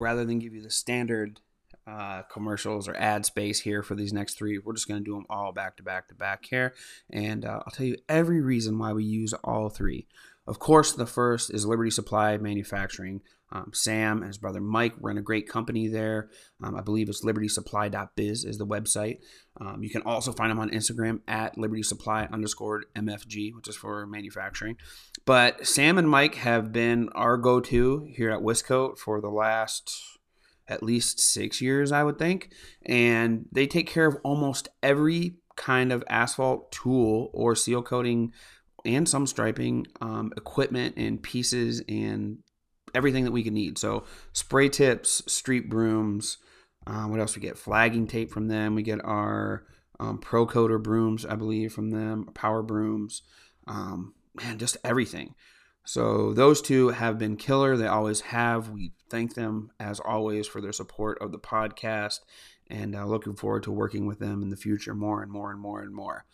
rather than give you the standard uh, commercials or ad space here for these next three. We're just going to do them all back to back to back here. And uh, I'll tell you every reason why we use all three. Of course, the first is Liberty Supply Manufacturing. Um, Sam and his brother Mike run a great company there. Um, I believe it's libertysupply.biz is the website. Um, you can also find them on Instagram at libertysupply underscore MFG, which is for manufacturing. But Sam and Mike have been our go to here at Wiscoat for the last at least six years, I would think. And they take care of almost every kind of asphalt tool or seal coating and some striping um, equipment and pieces and everything that we could need. So spray tips, street brooms. Uh, what else we get? Flagging tape from them. We get our um, Pro Coater brooms, I believe, from them. Power brooms. Um, man, just everything. So those two have been killer. They always have. We thank them as always for their support of the podcast and uh, looking forward to working with them in the future more and more and more and more.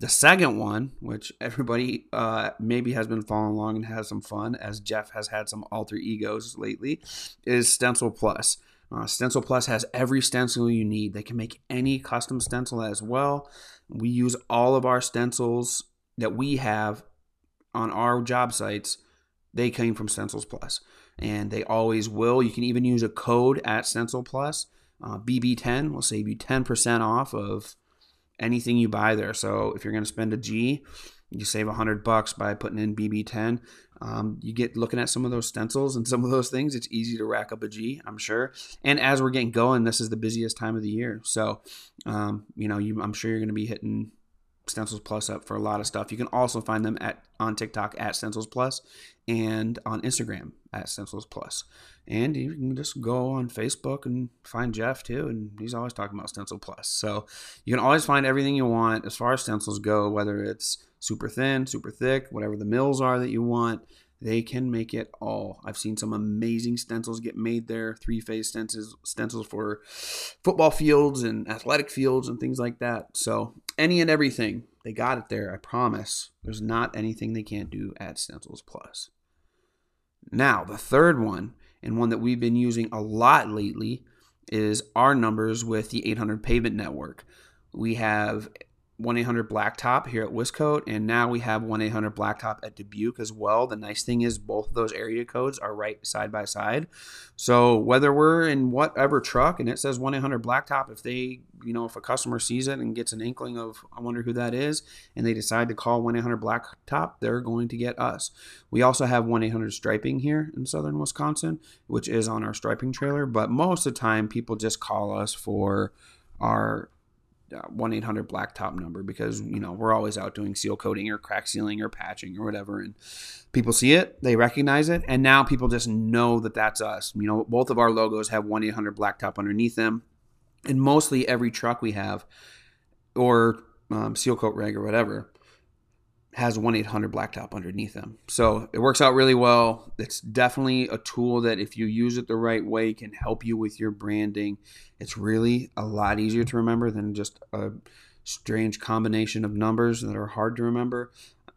The second one, which everybody uh, maybe has been following along and has some fun, as Jeff has had some alter egos lately, is Stencil Plus. Uh, stencil Plus has every stencil you need. They can make any custom stencil as well. We use all of our stencils that we have on our job sites, they came from Stencils Plus, and they always will. You can even use a code at Stencil Plus. Uh, BB10 will save you 10% off of anything you buy there. So if you're going to spend a G, you save a 100 bucks by putting in BB10. Um, you get looking at some of those stencils and some of those things. It's easy to rack up a G, I'm sure. And as we're getting going, this is the busiest time of the year. So, um, you know, you, I'm sure you're going to be hitting Stencils Plus up for a lot of stuff. You can also find them at on TikTok at Stencils Plus and on Instagram at Stencils Plus. And you can just go on Facebook and find Jeff too, and he's always talking about Stencil Plus. So you can always find everything you want as far as stencils go, whether it's super thin, super thick, whatever the mills are that you want. They can make it all. I've seen some amazing stencils get made there, three phase stencils, stencils for football fields and athletic fields and things like that. So, any and everything, they got it there, I promise. There's not anything they can't do at Stencils Plus. Now, the third one, and one that we've been using a lot lately, is our numbers with the 800 Pavement Network. We have 1 800 Blacktop here at Wiscoat, and now we have 1 800 Blacktop at Dubuque as well. The nice thing is, both of those area codes are right side by side. So, whether we're in whatever truck and it says 1 800 Blacktop, if they, you know, if a customer sees it and gets an inkling of, I wonder who that is, and they decide to call 1 800 Blacktop, they're going to get us. We also have 1 800 Striping here in southern Wisconsin, which is on our striping trailer, but most of the time, people just call us for our one eight hundred blacktop number because you know we're always out doing seal coating or crack sealing or patching or whatever, and people see it, they recognize it, and now people just know that that's us. You know, both of our logos have one eight hundred blacktop underneath them, and mostly every truck we have, or um, seal coat reg or whatever, has 1 800 Blacktop underneath them. So it works out really well. It's definitely a tool that, if you use it the right way, can help you with your branding. It's really a lot easier to remember than just a strange combination of numbers that are hard to remember.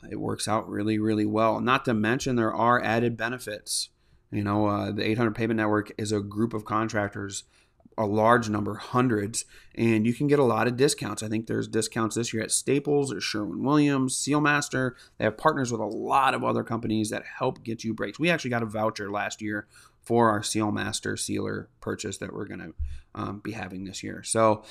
It works out really, really well. Not to mention, there are added benefits. You know, uh, the 800 Pavement Network is a group of contractors a large number, hundreds, and you can get a lot of discounts. I think there's discounts this year at Staples or Sherwin Williams, Sealmaster. They have partners with a lot of other companies that help get you breaks. We actually got a voucher last year for our Sealmaster sealer purchase that we're going to um, be having this year. So,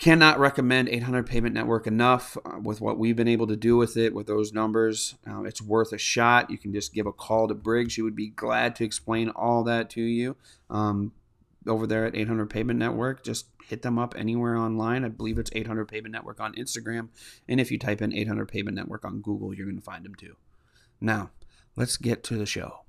cannot recommend 800 Pavement Network enough uh, with what we've been able to do with it with those numbers. Uh, it's worth a shot. You can just give a call to Briggs. She would be glad to explain all that to you. Um, over there at 800 Pavement Network. Just hit them up anywhere online. I believe it's 800 Pavement Network on Instagram. And if you type in 800 Pavement Network on Google, you're going to find them too. Now, let's get to the show.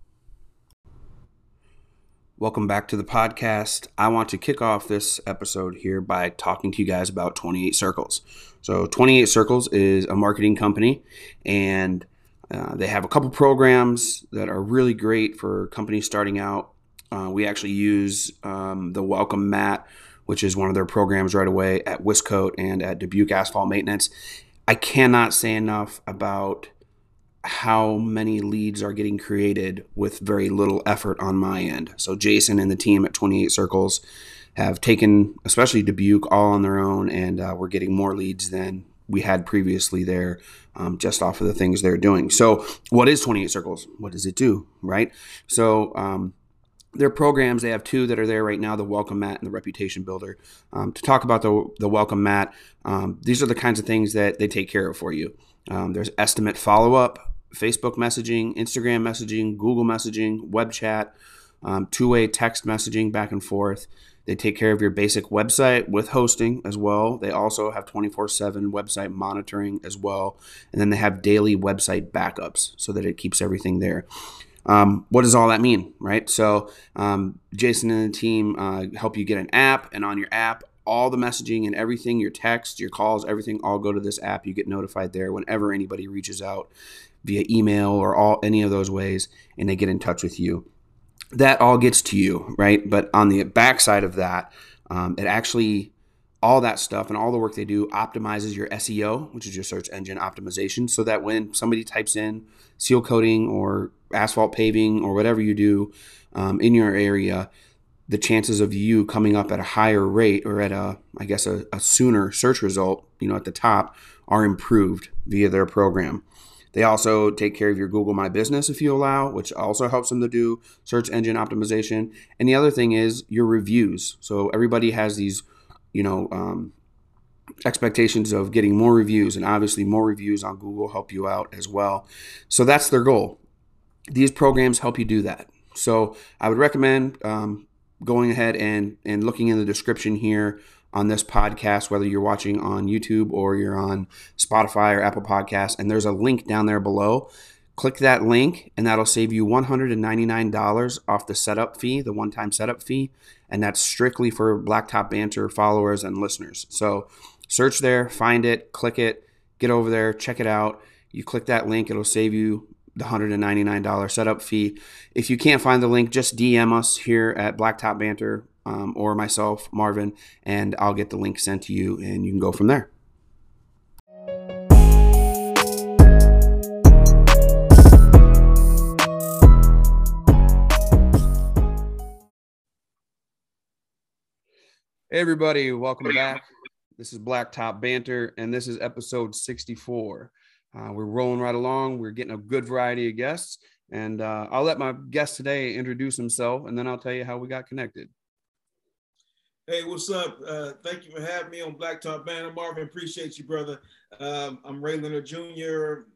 Welcome back to the podcast. I want to kick off this episode here by talking to you guys about 28 Circles. So, 28 Circles is a marketing company, and uh, they have a couple programs that are really great for companies starting out uh, we actually use um, the Welcome Mat, which is one of their programs right away at Wiscoat and at Dubuque Asphalt Maintenance. I cannot say enough about how many leads are getting created with very little effort on my end. So Jason and the team at 28 Circles have taken, especially Dubuque, all on their own, and uh, we're getting more leads than we had previously there, um, just off of the things they're doing. So, what is 28 Circles? What does it do? Right. So, um, their programs, they have two that are there right now the Welcome Mat and the Reputation Builder. Um, to talk about the, the Welcome Mat, um, these are the kinds of things that they take care of for you. Um, there's estimate follow up, Facebook messaging, Instagram messaging, Google messaging, web chat, um, two way text messaging back and forth. They take care of your basic website with hosting as well. They also have 24 7 website monitoring as well. And then they have daily website backups so that it keeps everything there. Um, what does all that mean, right? So, um, Jason and the team uh, help you get an app, and on your app, all the messaging and everything, your text, your calls, everything, all go to this app. You get notified there whenever anybody reaches out via email or all any of those ways, and they get in touch with you. That all gets to you, right? But on the backside of that, um, it actually all that stuff and all the work they do optimizes your SEO, which is your search engine optimization, so that when somebody types in seal coating or asphalt paving or whatever you do um, in your area, the chances of you coming up at a higher rate or at a, I guess, a, a sooner search result, you know, at the top, are improved via their program. They also take care of your Google My Business if you allow, which also helps them to do search engine optimization. And the other thing is your reviews. So everybody has these, you know, um, expectations of getting more reviews, and obviously more reviews on Google help you out as well. So that's their goal. These programs help you do that. So I would recommend um, going ahead and and looking in the description here on this podcast, whether you're watching on YouTube or you're on Spotify or Apple Podcasts, and there's a link down there below. Click that link, and that'll save you $199 off the setup fee, the one time setup fee. And that's strictly for Blacktop Banter followers and listeners. So search there, find it, click it, get over there, check it out. You click that link, it'll save you the $199 setup fee. If you can't find the link, just DM us here at Blacktop Banter um, or myself, Marvin, and I'll get the link sent to you and you can go from there. Hey, everybody, welcome back. This is Blacktop Banter, and this is episode 64. Uh, we're rolling right along. We're getting a good variety of guests, and uh, I'll let my guest today introduce himself, and then I'll tell you how we got connected. Hey, what's up? Uh, thank you for having me on Blacktop Banter, Marvin. Appreciate you, brother. Um, I'm Ray Leonard Jr.,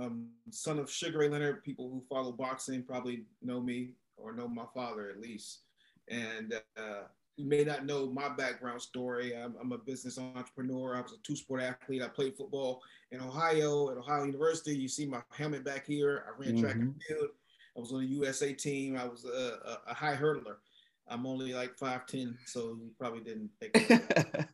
um, son of Sugar Ray Leonard. People who follow boxing probably know me or know my father at least. And uh, you may not know my background story. I'm, I'm, a business entrepreneur. I was a two-sport athlete. I played football in Ohio at Ohio University. You see my helmet back here. I ran mm-hmm. track and mm-hmm. field. I was on the USA team. I was a, a, a high hurdler. I'm only like 5'10", so you probably didn't think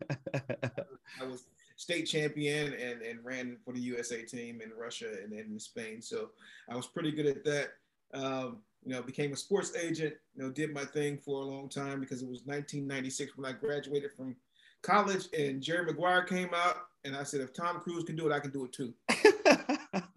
I was state champion and, and ran for the USA team in Russia and, and in Spain. So I was pretty good at that. Um, you know, became a sports agent, you know, did my thing for a long time because it was 1996 when I graduated from college and Jerry Maguire came out and I said, if Tom Cruise can do it, I can do it too.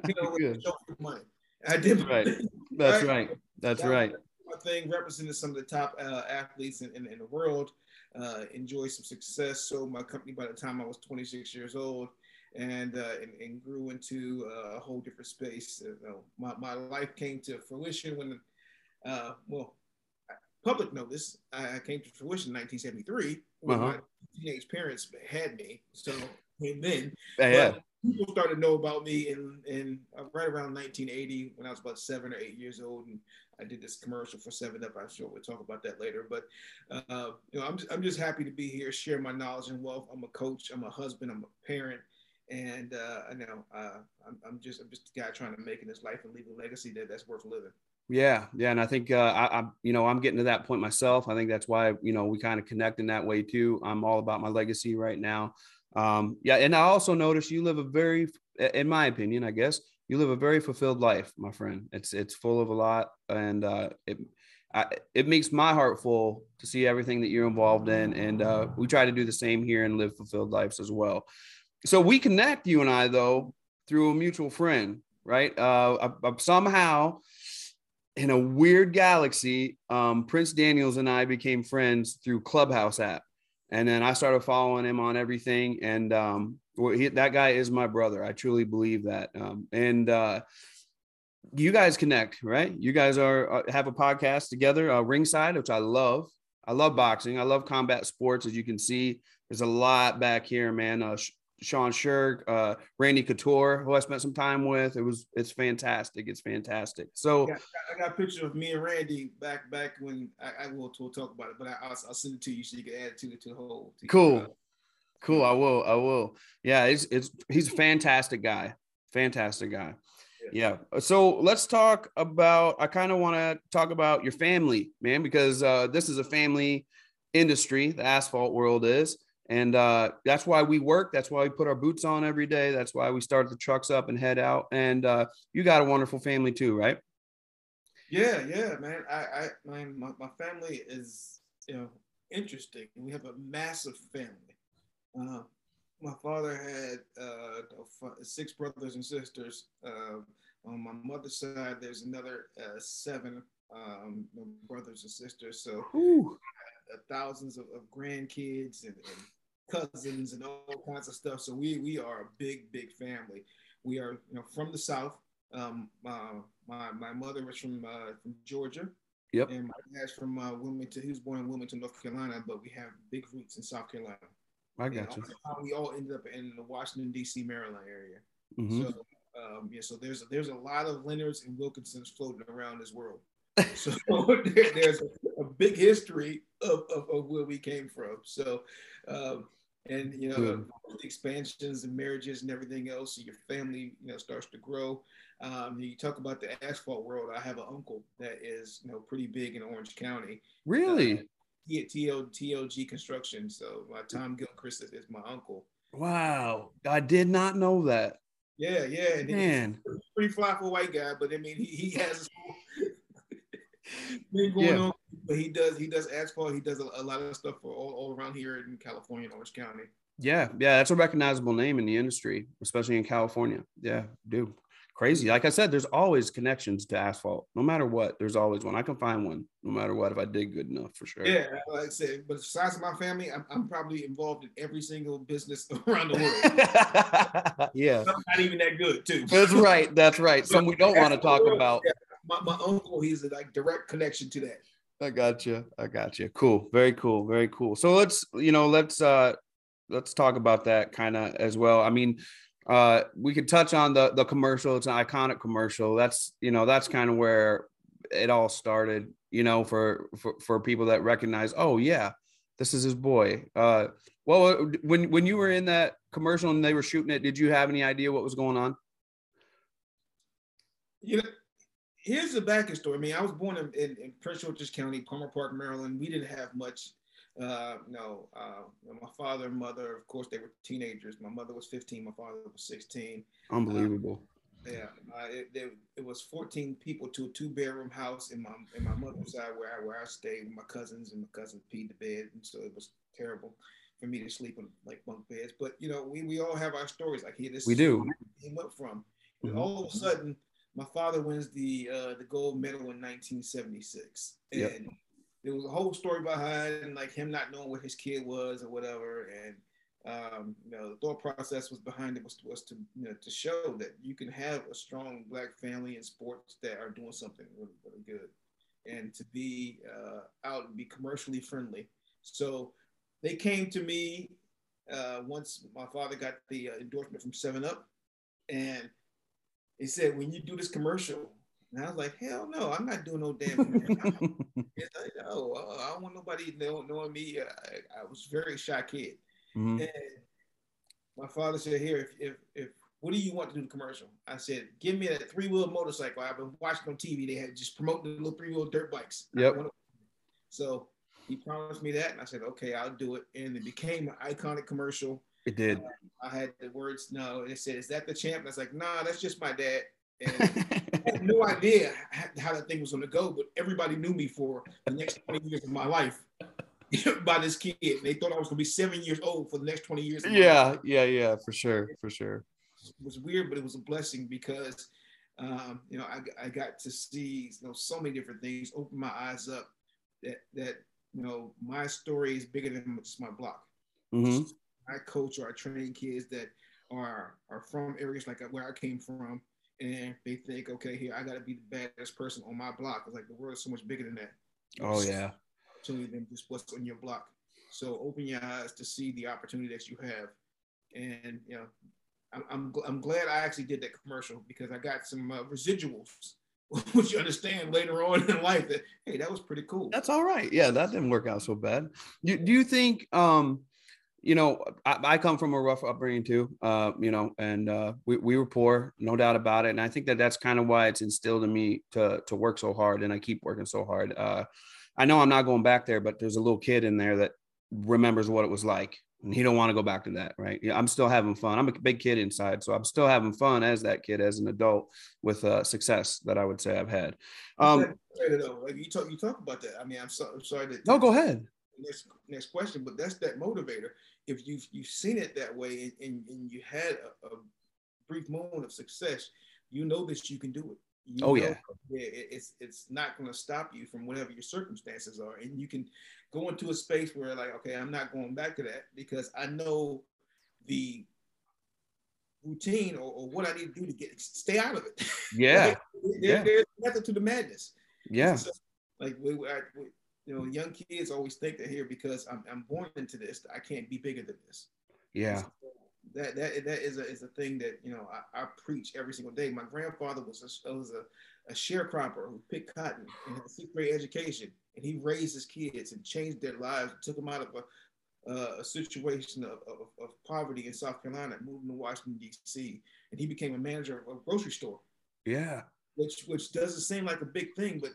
you know, money. I did. Right. That's right. right. That's that right thing, represented some of the top uh, athletes in, in, in, the world, uh, enjoyed some success. So my company by the time I was 26 years old and, uh, and, and, grew into uh, a whole different space. You know, my, my life came to fruition when, uh, well, public notice, I came to fruition in 1973 when uh-huh. my teenage parents had me. So came then. Yeah. people started to know about me in, in uh, right around 1980 when I was about seven or eight years old. And I did this commercial for Seven Up. I'm sure we'll talk about that later. But uh, you know, I'm just, I'm just happy to be here, share my knowledge and wealth. I'm a coach. I'm a husband. I'm a parent, and uh, I know uh, I'm, I'm, just I'm just a guy trying to make in his life and leave a legacy that that's worth living. Yeah, yeah, and I think uh, I, I, you know, I'm getting to that point myself. I think that's why you know we kind of connect in that way too. I'm all about my legacy right now. Um, yeah, and I also noticed you live a very, in my opinion, I guess, you live a very fulfilled life, my friend. It's it's full of a lot, and uh, it I, it makes my heart full to see everything that you're involved in, and uh, we try to do the same here and live fulfilled lives as well. So we connect you and I though through a mutual friend. right? Uh, somehow in a weird galaxy, um, Prince Daniels and I became friends through Clubhouse app, and then I started following him on everything. And um, he, that guy is my brother. I truly believe that. Um, and uh, you guys connect, right? You guys are uh, have a podcast together, uh, Ringside, which I love. I love boxing. I love combat sports. As you can see, there's a lot back here, man. Uh, Sean Sherk, uh, Randy Couture, who I spent some time with. It was it's fantastic. It's fantastic. So I got, I got a picture of me and Randy back back when I, I will talk about it, but I, will I'll send it to you so you can add it to, to the whole. To cool, your, cool. I will. I will. Yeah, it's it's he's a fantastic guy. Fantastic guy. Yeah. yeah. So let's talk about. I kind of want to talk about your family, man, because uh, this is a family industry. The asphalt world is. And uh, that's why we work. That's why we put our boots on every day. That's why we start the trucks up and head out. And uh, you got a wonderful family too, right? Yeah, yeah, man. I, I, my, my family is, you know, interesting. We have a massive family. Uh, my father had uh, six brothers and sisters. Uh, on my mother's side, there's another uh, seven um, brothers and sisters. So thousands of, of grandkids and, and, cousins and all kinds of stuff. So we we are a big big family. We are you know from the south. Um, uh, my my mother was from uh, from Georgia. Yep. And my dad's from uh, Wilmington. He was born in Wilmington, North Carolina, but we have big roots in South Carolina. I got you. we all ended up in the Washington D.C. Maryland area. Mm-hmm. So um, yeah, so there's there's a lot of Leonards and Wilkinsons floating around this world. So there, there's a, a, big history of, of, of, where we came from. So um, and you know expansions and marriages and everything else your family you know starts to grow um, you talk about the asphalt world i have an uncle that is you know pretty big in orange county really uh, TL, TLG Construction. So my Tom Gilchrist is, is my uncle. Wow, I did not know that. Yeah, yeah, and man, pretty fly for a white guy, but I mean, he, he has been going yeah. on but he does he does asphalt. He does a, a lot of stuff for all, all around here in California, Orange County. Yeah, yeah, that's a recognizable name in the industry, especially in California. Yeah, dude, crazy. Like I said, there's always connections to asphalt. No matter what, there's always one. I can find one, no matter what, if I dig good enough, for sure. Yeah, like I said, but besides my family, I'm, I'm probably involved in every single business around the world. yeah, not even that good, too. That's right. That's right. Some we don't want to talk about. Yeah. My, my uncle, he's a like direct connection to that. I got you. I got you. Cool. Very cool. Very cool. So let's, you know, let's uh let's talk about that kind of as well. I mean, uh we could touch on the the commercial. It's an iconic commercial. That's, you know, that's kind of where it all started, you know, for for for people that recognize, oh yeah, this is his boy. Uh well, when when you were in that commercial and they were shooting it, did you have any idea what was going on? You know, here's the back story. I mean, I was born in, in, in, Prince George's County, Palmer Park, Maryland. We didn't have much. Uh, no, uh, my father and mother, of course, they were teenagers. My mother was 15. My father was 16. Unbelievable. Uh, yeah, it, it, it, was 14 people to a two bedroom house in my in my mother's side where I where I stayed with my cousins and my cousins peed the bed, and so it was terrible for me to sleep in like bunk beds. But you know, we, we all have our stories. Like here, this we do. He went from. Mm-hmm. All of a sudden, my father wins the uh, the gold medal in 1976, and yep. there was a whole story behind like him not knowing what his kid was or whatever, and um, you know the thought process was behind it was, was to you know to show that you can have a strong black family in sports that are doing something really really good, and to be uh, out and be commercially friendly. So they came to me uh, once my father got the uh, endorsement from Seven Up, and he said, when you do this commercial, and I was like, hell no, I'm not doing no damn. like, no, uh, I don't want nobody know, knowing me. I, I, was very shy kid. Mm-hmm. And my father said, here, if, if, if, what do you want to do the commercial? I said, give me that three wheel motorcycle. I've been watching on TV. They had just promoting the little three wheel dirt bikes. Yep. So he promised me that, and I said, okay, I'll do it. And it became an iconic commercial. It did. Uh, I had the words no. And it said, "Is that the champ?" And I was like, "Nah, that's just my dad." And I had no idea how that thing was going to go, but everybody knew me for the next 20 years of my life by this kid. They thought I was going to be seven years old for the next 20 years. Yeah, yeah, yeah, for sure, for sure. It was weird, but it was a blessing because um, you know, I, I got to see you know so many different things, open my eyes up that that you know my story is bigger than just my block. Mm-hmm. I coach or I train kids that are are from areas like where I came from, and they think, okay, here I got to be the baddest person on my block. It's like the world is so much bigger than that. Oh yeah, opportunity than just what's on your block. So open your eyes to see the opportunity that you have, and you know, I'm I'm, I'm glad I actually did that commercial because I got some uh, residuals. Which you understand later on in life that hey, that was pretty cool. That's all right. Yeah, that didn't work out so bad. Do, do you think um you know, I, I, come from a rough upbringing too, uh, you know, and uh, we, we were poor, no doubt about it. And I think that that's kind of why it's instilled in me to, to work so hard. And I keep working so hard. Uh, I know I'm not going back there, but there's a little kid in there that remembers what it was like. And he don't want to go back to that, right? Yeah, I'm still having fun. I'm a big kid inside, so I'm still having fun as that kid, as an adult, with uh, success that I would say I've had. Um, like you talk, you talk about that. I mean, I'm, so, I'm sorry that. No, go ahead. Next, next question, but that's that motivator if you've you've seen it that way and, and, and you had a, a, brief moment of success, you know that you can do it. You oh yeah. yeah. It's it's not going to stop you from whatever your circumstances are, and you can go into a space where like, okay, I'm not going back to that because I know the routine or, or what I need to do to get stay out of it. Yeah. like, there, yeah. There's method to the madness. Yeah. So, like we, I, we, you know, young kids always think that here because I'm, I'm born into this, I can't be bigger than this. Yeah. So that that that is a is a thing that you know I, I preach every single day. My grandfather was a was a, a sharecropper who picked cotton and had a sixth grade education, and he raised his kids and changed their lives, took them out of a, uh, a situation of, of, of, poverty in South Carolina, moved to Washington D.C., and he became a manager of a grocery store. Yeah. Which which doesn't seem like a big thing, but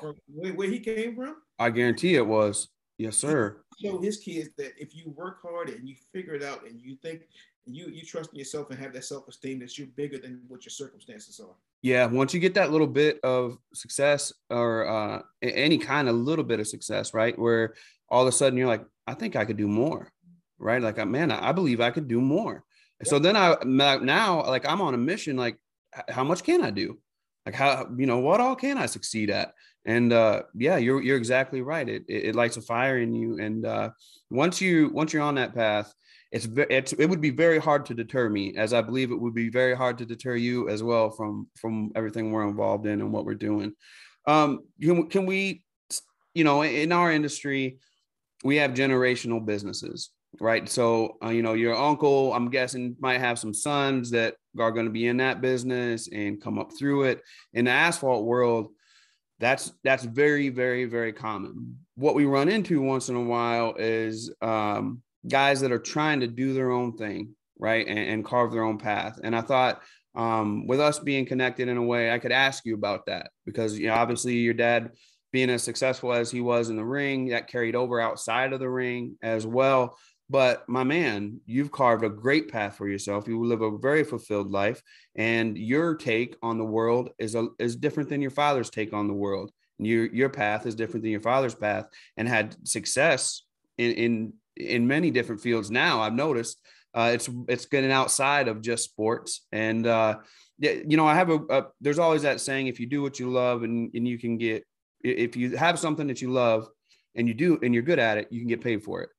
from where, where he came from? I guarantee it was. Yes, sir. Show his kids that if you work hard and you figure it out and you think you you trust in yourself and have that self-esteem that you're bigger than what your circumstances are. Yeah, once you get that little bit of success or uh, any kind of little bit of success, right, where all of a sudden you're like, I think I could do more, right? Like, man, I believe I could do more. Yeah. So then I now like I'm on a mission. Like, how much can I do? Like how you know what all can i succeed at? And uh yeah you're you're exactly right. It, it, it lights a fire in you. And uh once you once you're on that path it's it's it would be very hard to deter me as i believe it would be very hard to deter you as well from from everything we're involved in and what we're doing. Um can, can we you know in our industry we have generational businesses right? So, uh, you know, your uncle, I'm guessing, might have some sons that are going to be in that business and come up through it. In the asphalt world, that's that's very, very, very common. What we run into once in a while is um, guys that are trying to do their own thing, right, and, and carve their own path. And I thought, um, with us being connected in a way, I could ask you about that because you know, obviously, your dad being as successful as he was in the ring, that carried over outside of the ring as well. But my man, you've carved a great path for yourself. You live a very fulfilled life, and your take on the world is a, is different than your father's take on the world. Your your path is different than your father's path, and had success in in in many different fields. Now I've noticed uh, it's it's getting outside of just sports, and uh, you know I have a, a there's always that saying: if you do what you love, and and you can get if you have something that you love and you do and you're good at it, you can get paid for it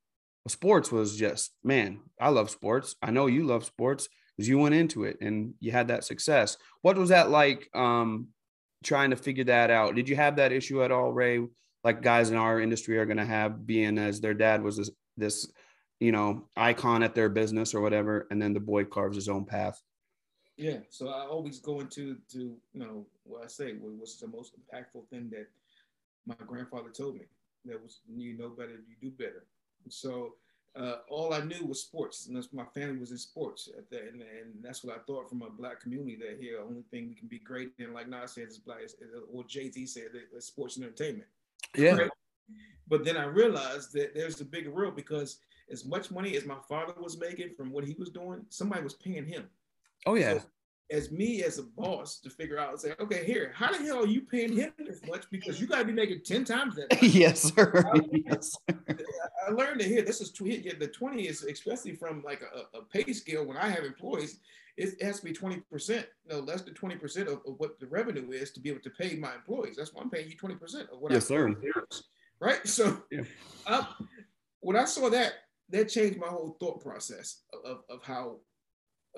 sports was just man i love sports. I know you love sports because you went into it and you had that success. What was that like um trying to figure that out? Did you have that issue at all ray? Like guys in our industry are going to have being as their dad was this, this you know icon at their business or whatever and then the boy carves his own path? Yeah so i always go into to you know what i say what's the most impactful thing that my grandfather told me. That was you know better you do better so uh, all I knew was sports, and that's my family was in sports at that, and, and, that's what I thought from a black community that here, only thing we can be great in, like Nas said, is black, or Jay Z said, is sports and entertainment. Yeah. Right? But then I realized that there's a bigger world because as much money as my father was making from what he was doing, somebody was paying him. Oh yeah. So as me as a boss to figure out and say, okay, here, how the hell are you paying him this much? Because you got to be making 10 times that. yes, sir. I, yes, sir. I learned to hear this is the 20 is especially from like a, a, pay scale when I have employees, it has to be 20%, no less than 20% of, of, what the revenue is to be able to pay my employees. That's why I'm paying you 20% of what yes, I sir. Right. So yeah. um, when I saw that, that changed my whole thought process of, of how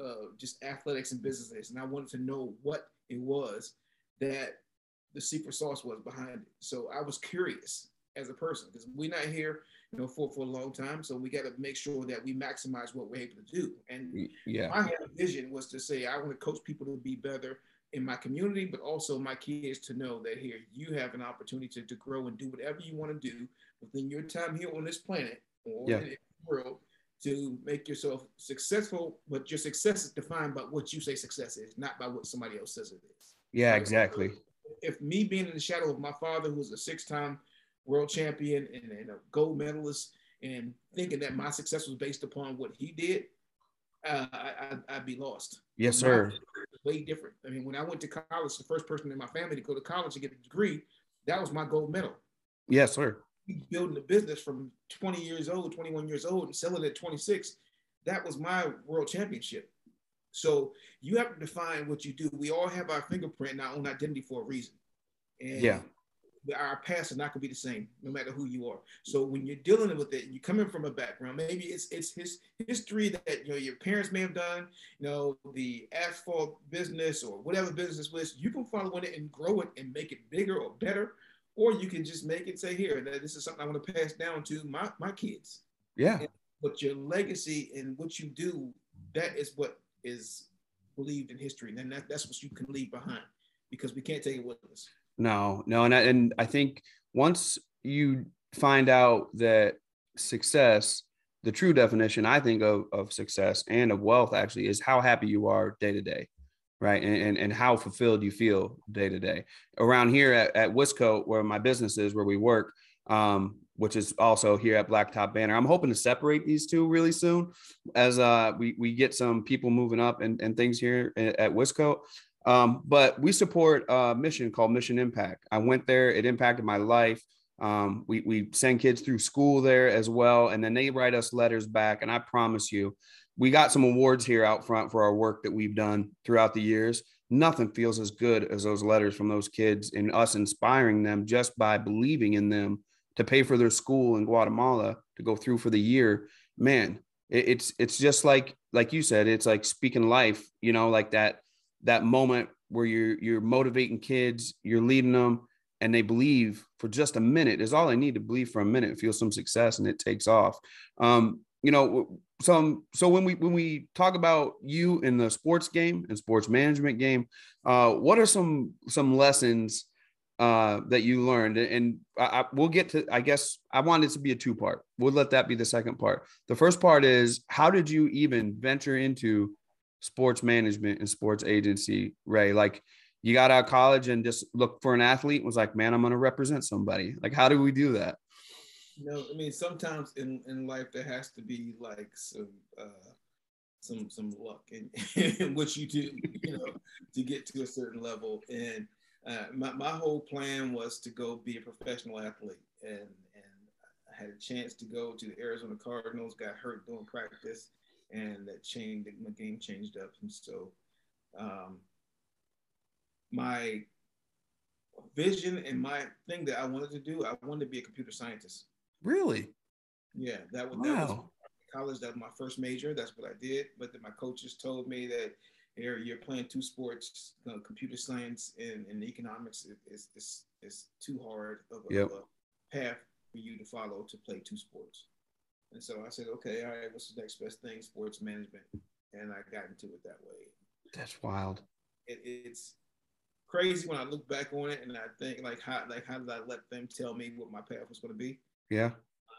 uh, just athletics and business is. And I wanted to know what it was that the secret sauce was behind it. So I was curious as a person because we're not here, you know, for, for a long time. So we got to make sure that we maximize what we're able to do. And yeah, my vision was to say I want to coach people to be better in my community, but also my kids to know that here you have an opportunity to, to grow and do whatever you want to do within your time here on this planet or yeah. in the world to make yourself successful, but your success is defined by what you say success is, not by what somebody else says it is. Yeah, exactly. If me being in the shadow of my father, who was a six-time world champion and, and, a gold medalist, and thinking that my success was based upon what he did, uh, I, would be lost. Yes, sir. Way different. I mean, when I went to college, the first person in my family to go to college to get a degree, that was my gold medal. Yes, sir building a business from 20 years old, 21 years old, and selling at 26. That was my world championship. So you have to define what you do. We all have our fingerprint and our own identity for a reason. And yeah. Our past is not going to be the same, no matter who you are. So when you're dealing with it, you're coming from a background. Maybe it's it's his history that you know your parents may have done. You know the asphalt business or whatever business was. You can follow in it and grow it and make it bigger or better or you can just make it say here that this is something I want to pass down to my, my kids. Yeah. And, but your legacy and what you do, that is what is believed in history. And that, that's what you can leave behind because we can't take it with us. No, no. And I, and I think once you find out that success, the true definition, I think, of, of success and of wealth actually is how happy you are day to day right? And, and, and how fulfilled you feel day to day. Around here at, at Wisco, where my business is, where we work, um, which is also here at Blacktop Banter. I'm hoping to separate these two really soon as uh, we, we get some people moving up and, and things here at, at Wisco. Um, but we support a mission called Mission Impact. I went there, it impacted my life. Um, we, we send kids through school there as well, and then they write us letters back. And I promise you, we got some awards here out front for our work that we've done throughout the years. Nothing feels as good as those letters from those kids and us inspiring them just by believing in them to pay for their school in Guatemala to go through for the year. Man, it, it's it's just like like you said, it's like speaking life, you know, like that that moment where you're you're motivating kids, you're leading them, and they believe for just a minute is all they need to believe for a minute, feel some success, and it takes off. Um, you know, some so when we when we talk about you in the sports game and sports management game, uh, what are some some lessons uh, that you learned? And I, I, we'll get to. I guess I want it to be a two part. We'll let that be the second part. The first part is how did you even venture into sports management and sports agency, Ray? Like you got out of college and just looked for an athlete was like, man, I'm going to represent somebody. Like, how do we do that? You know, I mean, sometimes in, in life there has to be like some uh, some some luck in, in what you do, you know, to get to a certain level. And uh, my my whole plan was to go be a professional athlete, and and I had a chance to go to the Arizona Cardinals. Got hurt doing practice, and that changed. My game changed up, and so um, my vision and my thing that I wanted to do, I wanted to be a computer scientist. Really? Yeah, that was, wow. that was college. That was my first major. That's what I did. But then my coaches told me that you're, you're playing two sports, you know, computer science and, and economics is, is, is too hard of a, yep. of a path for you to follow to play two sports. And so I said, okay, all right, what's the next best thing? Sports management. And I got into it that way. That's wild. It, it's crazy when I look back on it and I think like how like how did I let them tell me what my path was going to be? Yeah.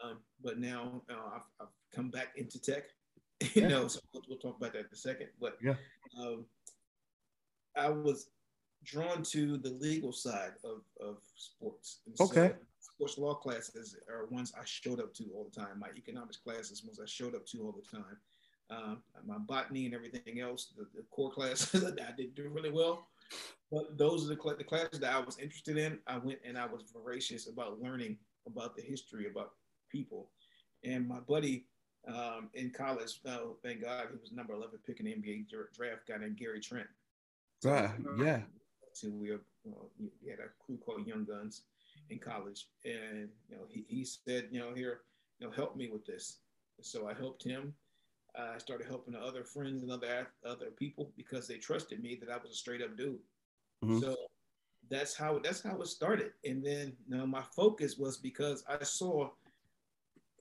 Um, but now uh, I've, I've, come back into tech. you yeah. know, so we'll, we'll, talk about that in a second. But yeah, um, I was drawn to the legal side of, of sports. And okay. So sports law classes are ones I showed up to all the time. My economics classes ones I showed up to all the time. Um, my botany and everything else, the, the core classes that I did do really well. But those are the, cl- the classes that I was interested in. I went and I was voracious about learning about the history, about people. And my buddy Um, in college, oh, thank God, he was number 11 pick in the NBA draft, guy named Gary Trent. Uh, yeah. So we, were, well, we had a crew called Young Guns in college, and you know he, he said, you know, here, you know, help me with this. So I helped him. Uh, I started helping other friends and other other people because they trusted me that I was a straight up dude. Mm-hmm. So that's how that's how it started. And then you know, my focus was because I saw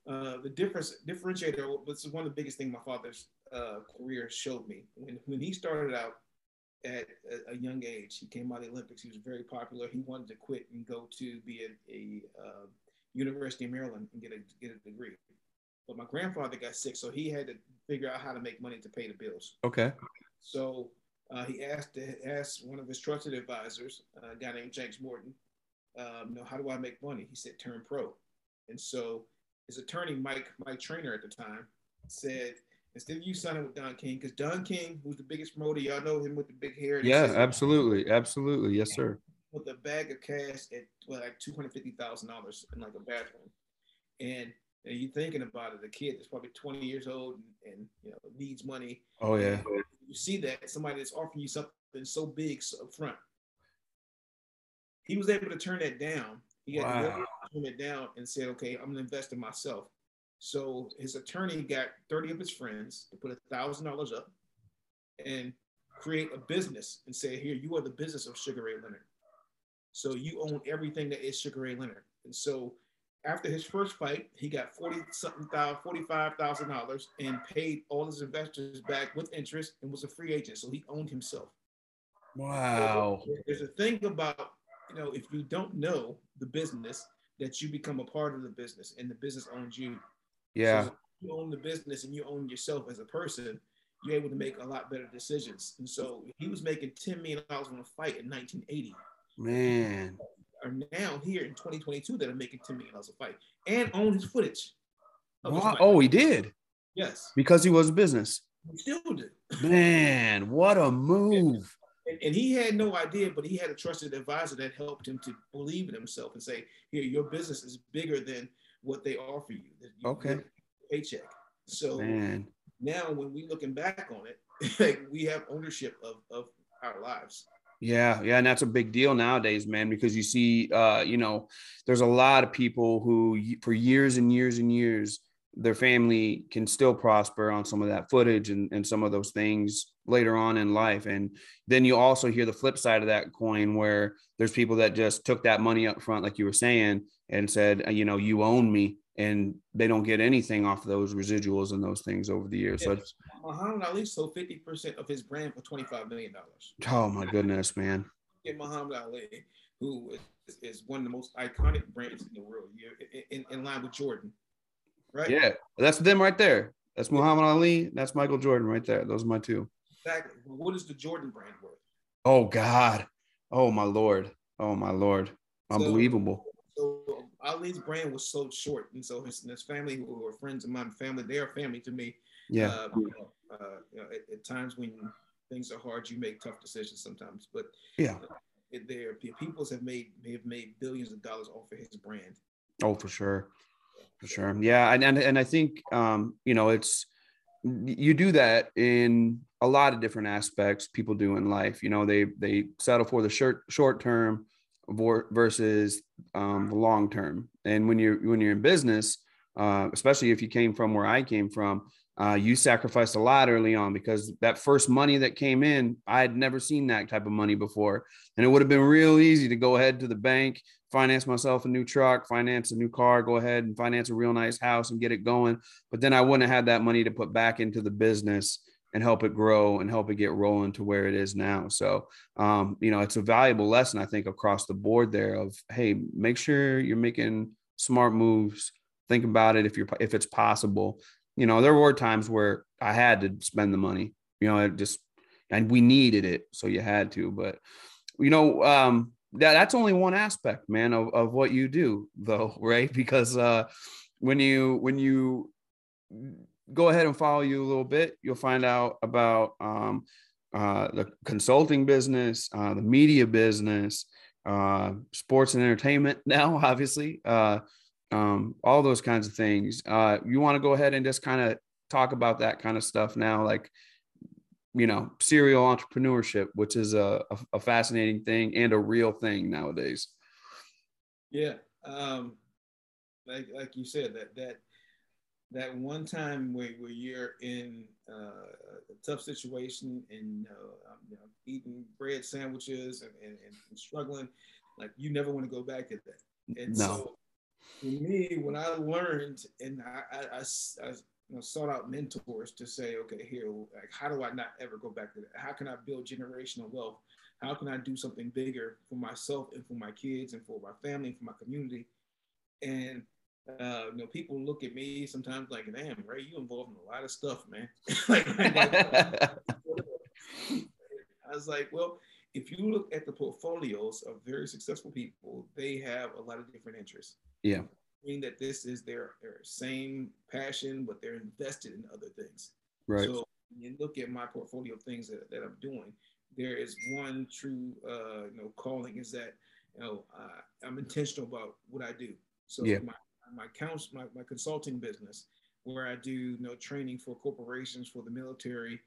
uh, the difference differentiator was one of the biggest things my father's uh, career showed me. When when he started out at a, a, young age, he came out of the Olympics. He was very popular. He wanted to quit and go to be at a uh, University of Maryland and get a get a degree. But my grandfather got sick, so he had to figure out how to make money to pay the bills. Okay. So uh, he asked asked one of his trusted advisors, a guy named Janks Morton, um, you know, how do I make money? He said, turn pro. And so his attorney, Mike Mike Trainer at the time, said, instead of you signing with Don King, because Don King, who's the biggest promoter, y'all know him with the big hair. Yeah, absolutely, absolutely, yes, sir. With a bag of cash at well, like two hundred fifty thousand dollars in like a bathroom, and you thinking about it, a kid that's probably 20 years old and, and you know needs money. Oh yeah. You see that somebody that's offering you something so big up front. He was able to turn that down. He had wow. to turn it down and said, "Okay, I'm gonna invest in myself." So his attorney got 30 of his friends to put a thousand dollars up and create a business and say, "Here, you are the business of Sugar Ray Leonard." So you own everything that is Sugar Ray Leonard. And so after his first fight, he got forty something thousand, forty five thousand dollars, and paid all his investors back with interest, and was a free agent. So he owned himself. Wow. So there's a thing about you know if you don't know the business that you become a part of the business, and the business owns you. Yeah. So you own the business and you own yourself as a person. You're able to make a lot better decisions. And so he was making ten million dollars on a fight in 1980. Man are now here in 2022 that are making $10 million a fight and own his footage. Wow. Oh, he did? Yes. Because he was a business. He still did. Man, what a move. And, and, he had no idea, but he had a trusted advisor that helped him to believe in himself and say, here, your business is bigger than what they offer you. you okay. Paycheck. So Man. now when we looking back on it, like we have ownership of, of our lives. Yeah, yeah, and that's a big deal nowadays, man, because you see, uh, you know, there's a lot of people who, for years and years and years, their family can still prosper on some of that footage and, and some of those things later on in life. And then you also hear the flip side of that coin where there's people that just took that money up front, like you were saying, and said, uh, you know, you own me and they don't get anything off of those residuals and those things over the years. Yeah. So Muhammad Ali sold 50% of his brand for $25 million. Oh my goodness, man. Get Muhammad Ali, who is, is, one of the most iconic brands in the world, in, in line with Jordan. Right? Yeah, that's them right there. That's Muhammad Ali. That's Michael Jordan right there. Those are my two. Exactly. What is the Jordan brand worth? Oh God. Oh my Lord. Oh my Lord. Unbelievable. So Ali's brand was so short, and so his, his family, who were friends of mine, family, they are family to me. Yeah. Uh, you know, uh, you know, at, at, times when things are hard, you make tough decisions sometimes. But yeah, uh, there peoples have made have made billions of dollars off of his brand. Oh, for sure, for sure. Yeah, and and, and I think um, you know it's you do that in a lot of different aspects people do in life you know they they settle for the short short term versus um, the long term. And when you're when you're in business, uh, especially if you came from where I came from, uh, you sacrificed a lot early on because that first money that came in, I had never seen that type of money before, and it would have been real easy to go ahead to the bank, finance myself a new truck, finance a new car, go ahead and finance a real nice house and get it going. But then I wouldn't have had that money to put back into the business and help it grow and help it get rolling to where it is now. So, um, you know, it's a valuable lesson, I think, across the board there of, hey, make sure you're making smart moves. Think about it if you're, if it's possible. You know, there were times where I had to spend the money, you know, it just, and we needed it. So you had to, but, you know, um, that, that's only one aspect, man, of, of what you do though, right? Because, uh, when you, when you, go ahead and follow you a little bit. You'll find out about um, uh, the consulting business, uh, the media business, uh, sports and entertainment now, obviously, uh, um, all those kinds of things. Uh, you want to go ahead and just kind of talk about that kind of stuff now, like you know, serial entrepreneurship, which is a, a, a fascinating thing and a real thing nowadays. Yeah, um, like like you said, that that that one time where, where you're in uh, a tough situation and uh, you know, eating bread sandwiches and, and, and, struggling, like you never want to go back to that. And no. so for me, when I learned and I, I, I, I you know, sought out mentors to say, okay, here, like, how do I not ever go back to that? How can I build generational wealth? How can I do something bigger for myself and for my kids and for my family and for my community? And uh, you know, people look at me sometimes like, damn, Ray, you involved in a lot of stuff, man. like, I was like, well, if you look at the portfolios of very successful people, they have a lot of different interests. Yeah. Mean that this is their, their same passion, but they're invested in other things. Right. So when you look at my portfolio of things that, that I'm doing, there is one true, uh, you know, calling is that, you know, uh, I'm intentional about what I do. So yeah. my my counsel, my, my consulting business, where I do you know training for corporations for the military.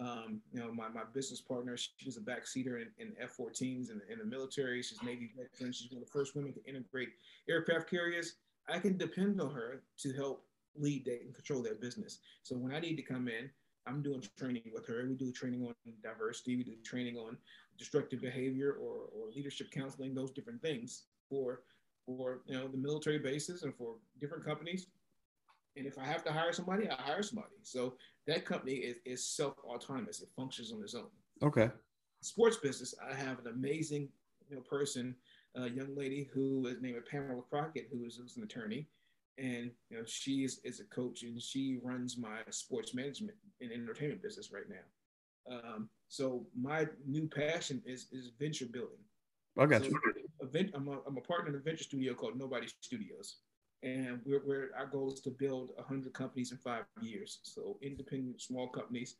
Um, you know, my, my business partner, she's a backseater in, in F-14s in, in the military. She's Navy veteran. She's one of the first women to integrate aircraft carriers. I can depend on her to help lead that and control that business. So when I need to come in, I'm doing training with her. We do training on diversity. We do training on destructive behavior or, or leadership counseling, those different things for for you know the military bases and for different companies. And if I have to hire somebody, I hire somebody. So that company is, is self autonomous. It functions on its own. Okay. Sports business, I have an amazing you know person, a young lady who is named Pamela Crockett, who is, who's an attorney. And you know, she is, is a coach and she runs my sports management and entertainment business right now. Um, so my new passion is is venture building. I got so you. I'm, a, I'm a partner in a venture studio called Nobody Studios. And we're, we're, our goal is to build 100 companies in five years. So independent, small companies,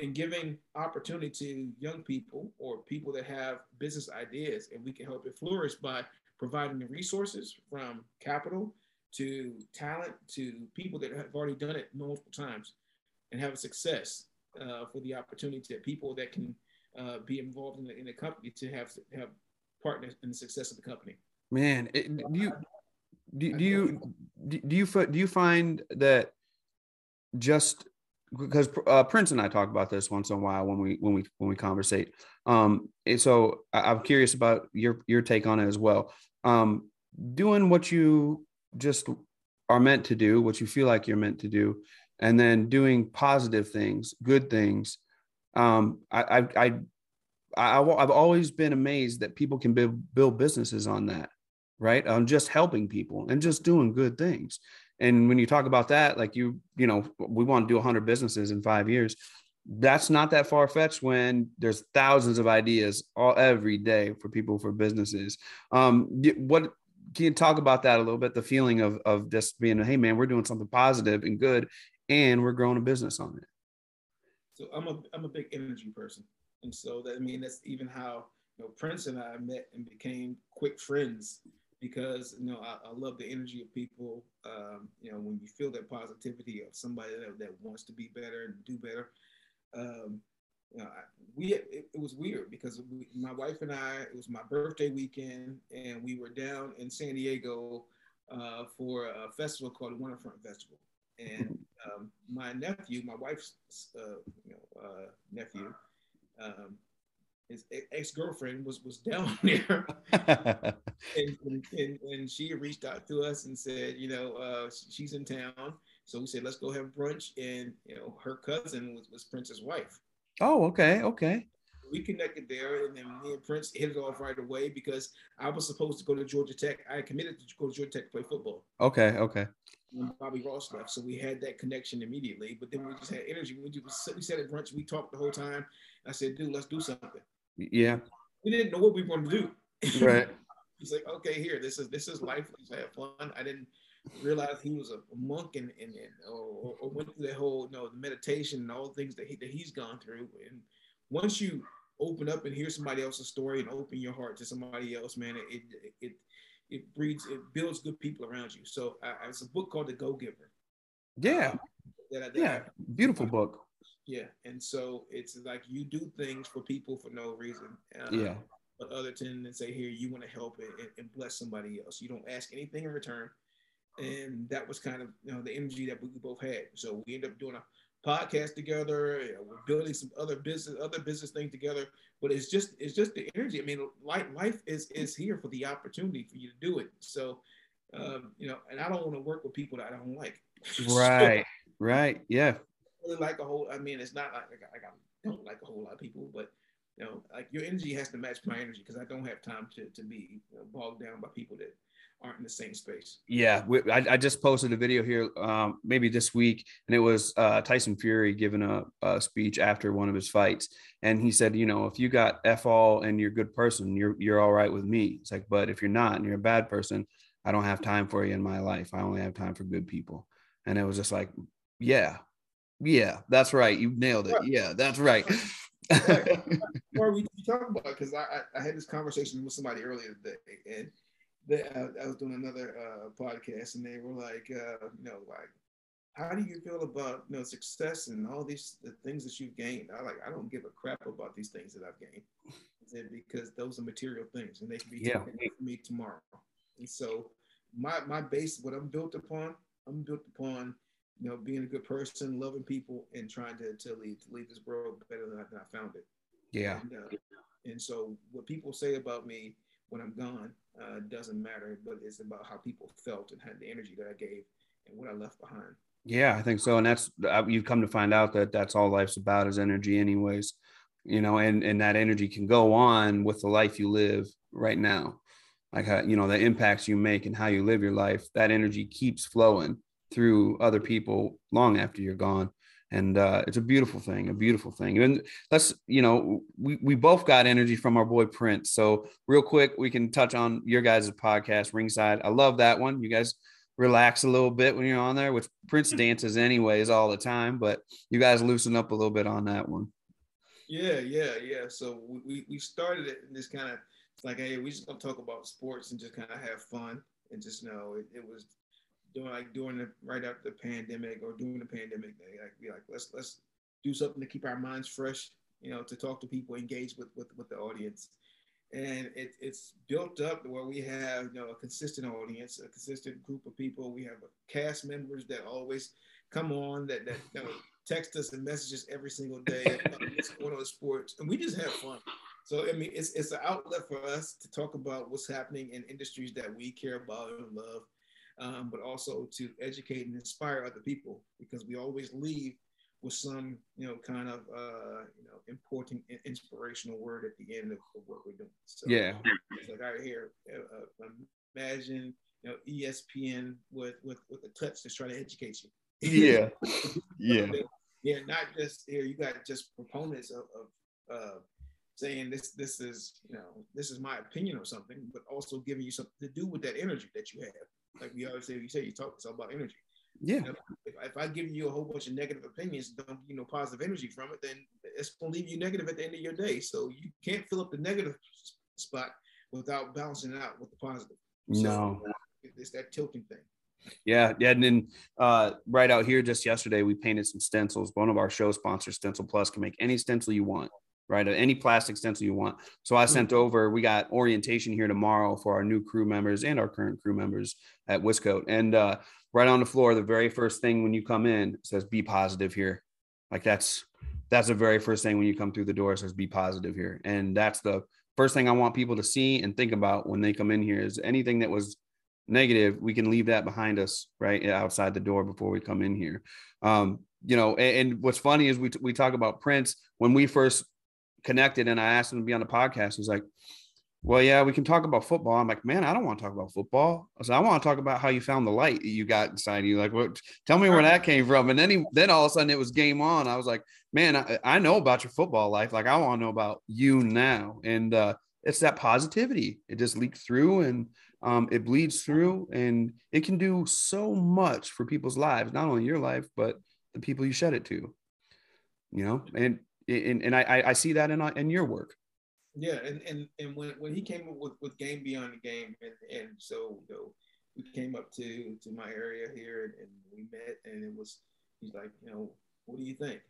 and giving opportunity to young people or people that have business ideas, and we can help it flourish by providing the resources from capital to talent to people that have already done it multiple times and have a success uh, for the opportunity that people that can uh, be involved in the, in the company to have have partner in the success of the company. Man, it, do you do, do you do you do you find that just because uh, Prince and I talk about this once in a while when we when we when we conversate. Um, and so I, am curious about your your take on it as well. Um, doing what you just are meant to do, what you feel like you're meant to do, and then doing positive things, good things. Um, I, I, I I, have always been amazed that people can build, build businesses on that, right? On just helping people and just doing good things. And when you talk about that, like you, you know, we want to do 100 businesses in five years. That's not that far fetched when there's thousands of ideas all every day for people for businesses. Um, what can you talk about that a little bit? The feeling of of just being, hey man, we're doing something positive and good, and we're growing a business on it. So I'm a I'm a big energy person. And so that I mean that's even how you know Prince and I met and became quick friends because you know I, I love the energy of people. Um, you know when you feel that positivity of somebody that, that wants to be better and do better. Um, you know, I, we it, it, was weird because we, my wife and I it was my birthday weekend and we were down in San Diego uh, for a festival called the Waterfront Festival. And um, my nephew, my wife's uh, you know, uh, nephew, um, his ex girlfriend was was down there, and, and, and, she reached out to us and said, you know, uh, she's in town, so we said let's go have brunch, and you know, her cousin was, was Prince's wife. Oh, okay, okay. We connected there, and then me and Prince hit it off right away because I was supposed to go to Georgia Tech. I committed to go to Georgia Tech to play football. Okay, okay when Bobby Ross left. So we had that connection immediately. But then we just had energy. We just we sat at brunch. We talked the whole time. I said, "Dude, let's do something." Yeah. We didn't know what we wanted to do. Right. He's like, "Okay, here. This is this is life. Let's have fun." I didn't realize he was a monk and and, and or, or, went through that whole you know the meditation and all the things that he that he's gone through. And once you open up and hear somebody else's story and open your heart to somebody else, man, it it, it it breeds, it builds good people around you. So I, it's a book called The Go Giver. Yeah. Um, that I, that yeah. I, Beautiful book. Yeah. And so it's like you do things for people for no reason. Uh, yeah. But other than to say, here, you want to help and, and bless somebody else. You don't ask anything in return. And that was kind of you know the energy that we both had. So we ended up doing a podcast together. You know, we're building some other business, other business things together. But it's just it's just the energy. I mean, life life is is here for the opportunity for you to do it. So, um, you know, and I don't want to work with people that I don't like. Right. so, right. Yeah. Really like a whole. I mean, it's not like, like I, I don't like a whole lot of people, but you know, like your energy has to match my energy because I don't have time to to be bogged down by people that aren't in the same space. Yeah, I, I just posted a video here, um, maybe this week, and it was uh, Tyson Fury giving a, a, speech after one of his fights, and he said, you know, if you got f all and you're a good person, you're you're all right with me. It's like, but if you're not and you're a bad person, I don't have time for you in my life. I only have time for good people. And it was just like, yeah, yeah, that's right. You nailed it. Yeah, that's right. Or we talk about because I, I had this conversation with somebody earlier today, and they, uh, I was doing another uh, podcast, and they were like, uh, you know, like, how do you feel about you know success and all these the things that you've gained? I like, I don't give a crap about these things that I've gained, because those are material things, and they can be yeah. taken from me tomorrow. And so, my my base, what I'm built upon, I'm built upon you know, being a good person, loving people, and trying to, to leave to leave this world better than I, than I found it. Yeah. And, uh, and, so, what people say about me when I'm gone uh, doesn't matter, but it's about how people felt and had the energy that I gave and what I left behind. Yeah, I think so, and that's uh, you've come to find out that that's all life's about is energy, anyways. You know, and and that energy can go on with the life you live right now, like how, you know the impacts you make and how you live your life. That energy keeps flowing through other people long after you're gone and uh, it's a beautiful thing a beautiful thing. And let's you know we, we both got energy from our boy prince. So real quick we can touch on your guys' podcast ringside. I love that one. You guys relax a little bit when you're on there which prince dances anyways all the time but you guys loosen up a little bit on that one. Yeah yeah yeah. So we, we started it in this kind of like hey we just gonna talk about sports and just kind of have fun and just know it, it was doing like during the right after the pandemic or during the pandemic, they like be like let's let's do something to keep our minds fresh, you know, to talk to people, engage with with, with the audience. And it, it's built up where we have you know a consistent audience, a consistent group of people. We have cast members that always come on that that text us and messages every single day what's going on in sports, and we just have fun. So I mean, it's it's an outlet for us to talk about what's happening in industries that we care about and love, um, but also to educate and inspire other people because we always leave with some, you know, kind of, uh, you know, important inspirational word at the end of, of what we're doing. So, yeah. Like I hear, uh, uh, imagine, you know, ESPN with, with, with a touch that's trying to educate you. Yeah. yeah. yeah. Not just here, you got just proponents of, of uh, saying this, this is, you know, this is my opinion or something, but also giving you something to do with that energy that you have like we always say, you say you talk it's all about energy. Yeah. if, if, I give you a whole bunch of negative opinions, don't you know positive energy from it, then it's gonna leave you negative at the end of your day. So you can't fill up the negative spot without balancing it out with the positive. No. So it's that tilting thing. Yeah, yeah, and then uh, right out here just yesterday we painted some stencils. One of our show sponsors, Stencil Plus, can make any stencil you want right? Any plastic stencil you want. So I sent over, we got orientation here tomorrow for our new crew members and our current crew members at Wiscoat. And uh, right on the floor, the very first thing when you come in says be positive here. Like that's that's the very first thing when you come through the door says be positive here. And that's the first thing I want people to see and think about when they come in here is anything that was negative, we can leave that behind us right outside the door before we come in here. Um, you know, and, and what's funny is we, we talk about Prince. when we first connected and I asked him to be on the podcast. He's like, well, yeah, we can talk about football. I'm like, man, I don't want to talk about football. I said, I want to talk about how you found the light you got inside you. Like, what? Tell me where that came from. And then he, then all of a sudden it was game on. I was like, man, I, I know about your football life. Like, I want to know about you now. And uh, it's that positivity. It just leaks through and um, it bleeds through, and it can do so much for people's lives, not only your life, but the people you shed it to. You know, and and, and I, I see that in, uh, in your work. Yeah, and and and when when he came up with with game beyond the game, and and so you know we came up to to my area here and, and we met, and it was he's like, you know, what do you think?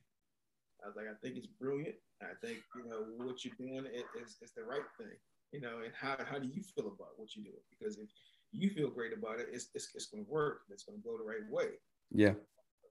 I was like, I think it's brilliant. I think you know what you're doing is, is the right thing. You know, and how, how do you feel about what you're doing? Because if you feel great about it, it's it's, it's going to work. It's going to go the right way. Yeah.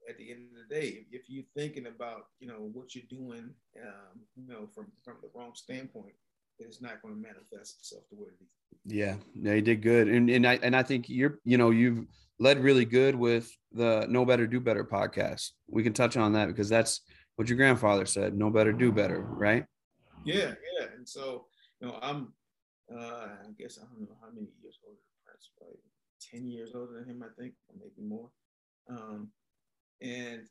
At the end of the day, if you're thinking about you know what you're doing, um, you know from from the wrong standpoint, it's not going to manifest itself the way it is. Yeah, yeah, you did good, and and I and I think you're you know you've led really good with the Know Better Do Better podcast. We can touch on that because that's what your grandfather said: No better, do better, right? Yeah, yeah. And so you know, I'm uh, I guess I don't know how many years older Prince, probably ten years older than him, I think, or maybe more. Um, and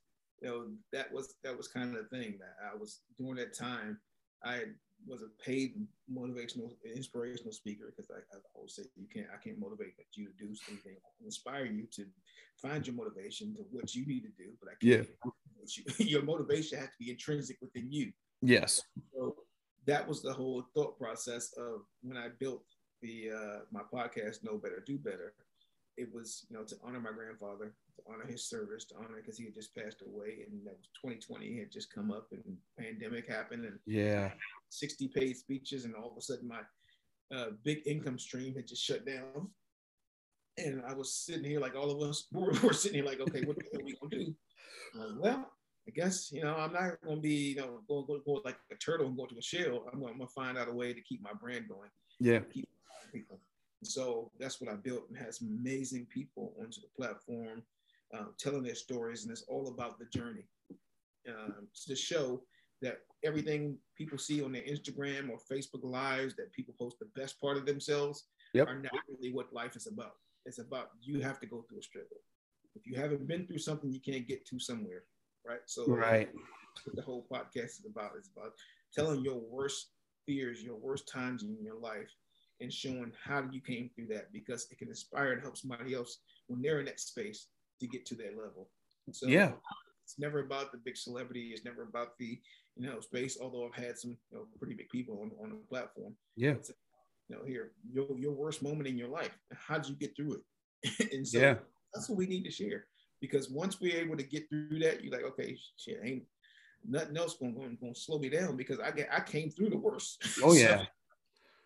you know that was that was kind of the thing that I was during that time. I was a paid motivational inspirational speaker because I, I, always say you can't I can't motivate you to do something I can inspire you to find your motivation to what you need to do, but I can't. Yeah. your motivation has to be intrinsic within you. Yes. So that was the whole thought process of when I built the uh, my podcast, Know Better, Do Better. It was you know to honor my grandfather, to honor his service, to honor because he had just passed away, and that was 2020 had just come up, and pandemic happened, and yeah, 60 paid speeches, and all of a sudden my uh, big income stream had just shut down. And I was sitting here like all of us were, were sitting here like, okay, what are we gonna do? Uh, well, I guess you know I'm not gonna be you know go go, go like a turtle and go to a shell. I'm gonna, I'm gonna find out a way to keep my brand going. Yeah. Keep people. So that's what I built and had some amazing people onto the platform, um, telling their stories, and it's all about the journey. Um, to show that everything people see on their Instagram or Facebook lives that people post the best part of themselves yep. are not really what life is about. It's about you have to go through a struggle. If you haven't been through something, you can't get to somewhere, right? So right. what the whole podcast is about. It's about telling your worst fears, your worst times in your life, and showing how you came through that because it can inspire and help somebody else when they're in that space to get to that level. So yeah, it's never about the big celebrity. It's never about the you know space. Although I've had some you know, pretty big people on, on the platform. Yeah. It's, you know, here your your worst moment in your life. How did you get through it? and so yeah. that's what we need to share. Because once we're able to get through that, you're like, okay, shit, ain't nothing else going to going to slow me down because I get I came through the worst. Oh yeah.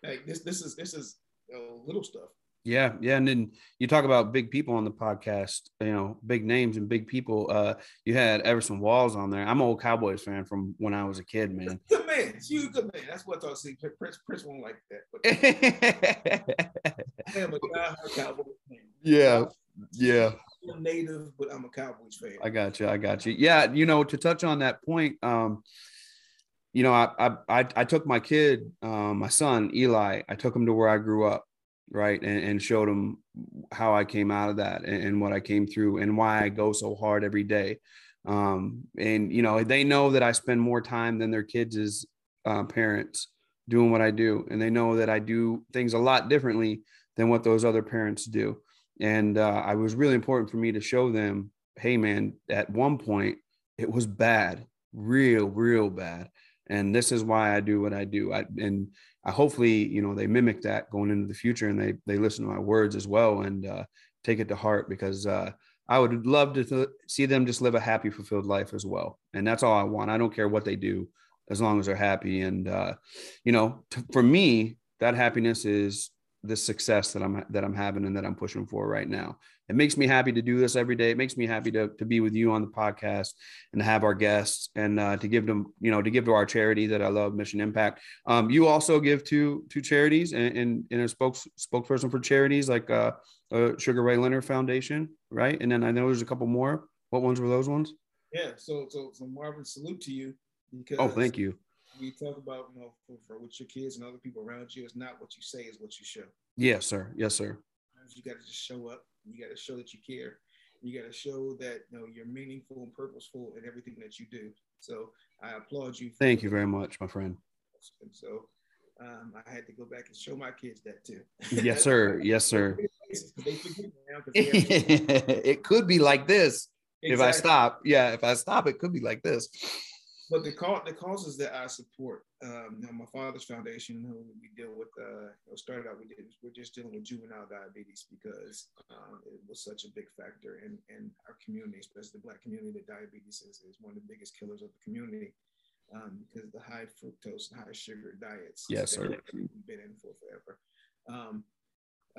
so, like this this is this is uh, little stuff. Yeah, yeah, and then you talk about big people on the podcast, you know, big names and big people. Uh, you had Everson Walls on there. I'm an old Cowboys fan from when I was a kid, man. Good man, you good man. That's what I see. Prince Prince won't like that. I am a Cowboys fan. Yeah, yeah. I'm native, but I'm a Cowboys fan. I got you. I got you. Yeah, you know, to touch on that point, um, you know, I I I took my kid, um, my son Eli. I took him to where I grew up right and, and showed them how i came out of that and, and, what i came through and why i go so hard every day. Um, and you know they know that i spend more time than their kids as uh, parents doing what i do and they know that i do things a lot differently than what those other parents do. And uh, i was really important for me to show them hey man at one point it was bad real real bad and this is why i do what i do. I, and I hopefully you know they mimic that going into the future and they they listen to my words as well and uh, take it to heart because uh, I would love to th- see them just live a happy, fulfilled life as well. And that's all I want. I don't care what they do as long as they're happy. And uh, you know, t- for me, that happiness is the success that I'm that I'm having and that I'm pushing for right now. It makes me happy to do this every day. It makes me happy to, to be with you on the podcast and to have our guests and uh, to give them, you know, to give to our charity that I love, Mission Impact. Um, you also give to to charities and, and, and a spokes, spokesperson for charities like uh, uh, Sugar Ray Leonard Foundation, right? And then I know there's a couple more. What ones were those ones? Yeah. So so so Marvin, salute to you because. Oh, thank you we talk about you know for, for with your kids and other people around you it's not what you say is what you show yes sir yes sir you got to just show up you got to show that you care you got to show that you know you're meaningful and purposeful in everything that you do so i applaud you thank you very much my friend and so um, I had to go back and show my kids that too. Yes, sir. Yes, sir. it could be like this exactly. if I stop. Yeah, if I stop, it could be like this. But the cause, the causes that I support, um, you know, my father's foundation, who we deal with, uh, you know, started out we did we're just dealing with juvenile diabetes because um, it was such a big factor in in our community, especially the black community. That diabetes is, is one of the biggest killers of the community um, because the high fructose and high sugar diets. Yes, sir. We've been in for forever. Um,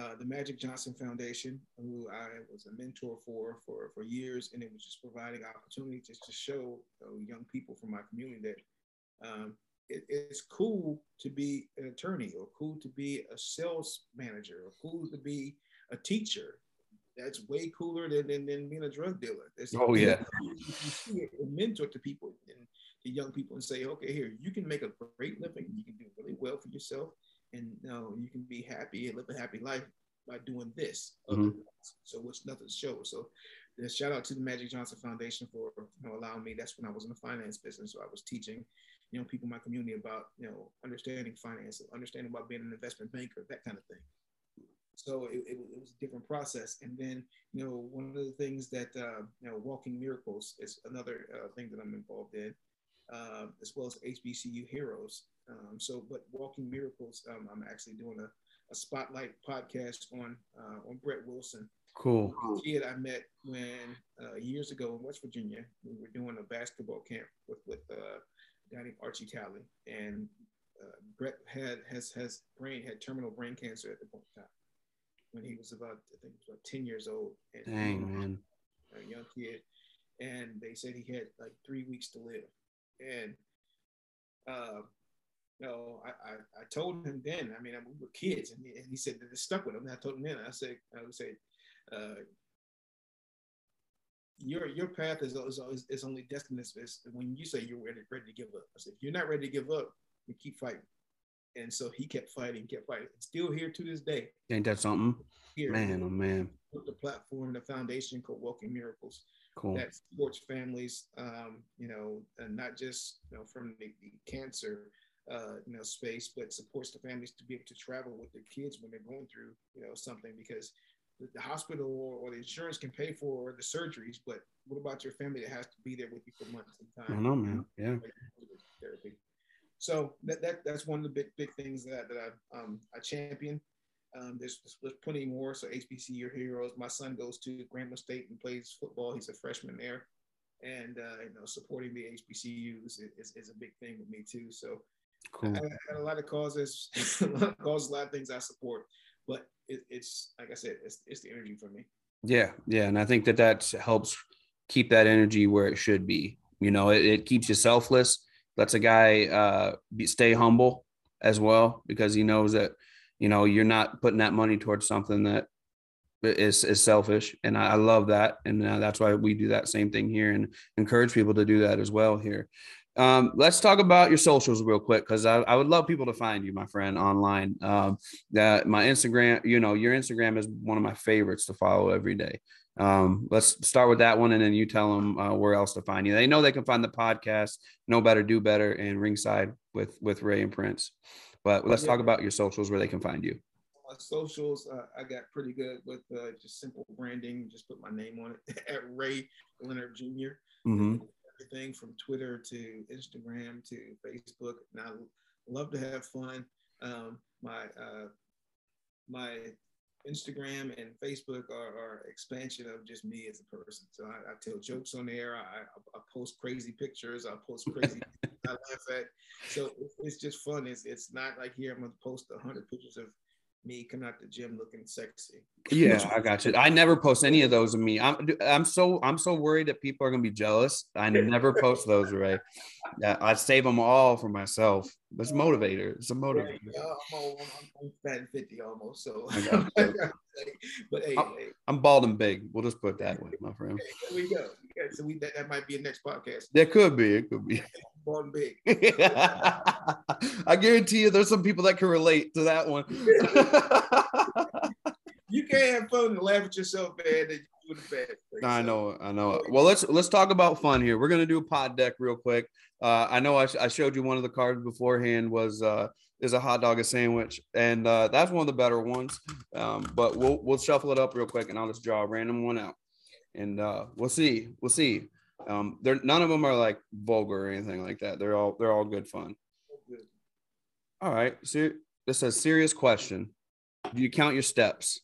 uh, the Magic Johnson Foundation, who I was a mentor for for, for years, and it was just providing opportunity just to show uh, young people from my community that um, it, it's cool to be an attorney, or cool to be a sales manager, or cool to be a teacher. That's way cooler than, than, than being a drug dealer. That's, oh yeah, you, you see it and mentor to people and to young people and say, okay, here you can make a great living, you can do really well for yourself and you know you can be happy and live a happy life by doing this. Mm-hmm. So which nothing shows. So shout out to the Magic Johnson Foundation for you know allowing me. That's when I was in the finance business, so I was teaching you know, people in my community about you know understanding finance, understanding about being an investment banker, that kind of thing. So it, it, it was a different process. And then you know one of the things that uh, you know Walking Miracles is another uh, thing that I'm involved in. Uh, as well as HBCU Heroes. Um, so, but Walking Miracles, um, I'm actually doing a, a spotlight podcast on uh, on Brett Wilson. Cool. A kid I met when uh, years ago in West Virginia, we were doing a basketball camp with with uh, a guy named Archie Talley, and uh, Brett had has has brain had terminal brain cancer at the point in time when he was about I think about ten years old. And Dang man, a young kid, and they said he had like three weeks to live and uh, you know, I, I, I, told him then, I mean, we were kids, and he, and he said that it stuck with him. And I told him then, I said, I would say, uh, your your path is, is, is only destined as, when you say you're ready, ready to give up. I said, if you're not ready to give up, you keep fighting. And so he kept fighting, kept fighting. It's still here to this day. Ain't that something? Here, man, oh man. The platform, the foundation called Walking Miracles cool. that supports families, um, you know, and not just you know from the, the cancer, uh, you know, space, but supports the families to be able to travel with their kids when they're going through, you know, something because the, the hospital or, or, the insurance can pay for the surgeries, but what about your family that has to be there with you for months and time? I know, man. Yeah. Therapy. So that, that that's one of the big big things that that I um I champion. Um, there's, there's plenty more. So HBCU heroes. My son goes to Grambling State and plays football. He's a freshman there, and uh, you know, supporting the HBCUs is, is, a big thing with me too. So cool. I, I had a lot of causes, a lot of causes, a lot of things I support, but it, it's like I said, it's, it's the energy for me. Yeah, yeah, and I think that that helps keep that energy where it should be. You know, it, it keeps you selfless. Lets a guy uh, be, stay humble as well because he knows that you know you're not putting that money towards something that is is selfish and i, I love that and uh, that's why we do that same thing here and encourage people to do that as well here um, let's talk about your socials real quick because I, I, would love people to find you my friend online um, that my instagram you know your instagram is one of my favorites to follow every day um, let's start with that one and then you tell them uh, where else to find you they know they can find the podcast know better do better and ringside with with ray and prince but let's talk about your socials where they can find you. My socials, uh, I got pretty good with uh, just simple branding. Just put my name on it at Ray Leonard Jr. Mm-hmm. Everything from Twitter to Instagram to Facebook. And I love to have fun. Um, my uh, my Instagram and Facebook are, are, expansion of just me as a person. So I, I tell jokes on there. I, I, I, post crazy pictures. I post crazy. I laugh at. So it's, it's just fun. It's it's not like here I'm gonna post a hundred pictures of me coming out the gym looking sexy. Yeah, I got you. I never post any of those of me. I'm I'm so I'm so worried that people are gonna be jealous. I never post those, right? Yeah, I save them all for myself. It's a motivator. It's a motivator. Yeah, I'm, I'm, I'm, 50 almost, so. but hey, I'm, hey, I'm bald and big. We'll just put it that way, my friend. there we go. Yeah, so we that, that might be a next podcast. That could be. It could be. Bald and big. I guarantee you, there's some people that can relate to that one. You can't have fun and laugh at yourself, man. And you do the bad. I know, I know. Well, let's let's talk about fun here. We're gonna do a pod deck real quick. Uh, I know I, I, showed you one of the cards beforehand was uh, is a hot dog a sandwich, and uh, that's one of the better ones. Um, but we'll we'll shuffle it up real quick, and I'll just draw a random one out, and uh, we'll see. We'll see. Um, they're none of them are like vulgar or anything like that. They're all they're all good fun. All right. So this says serious question. Do you count your steps?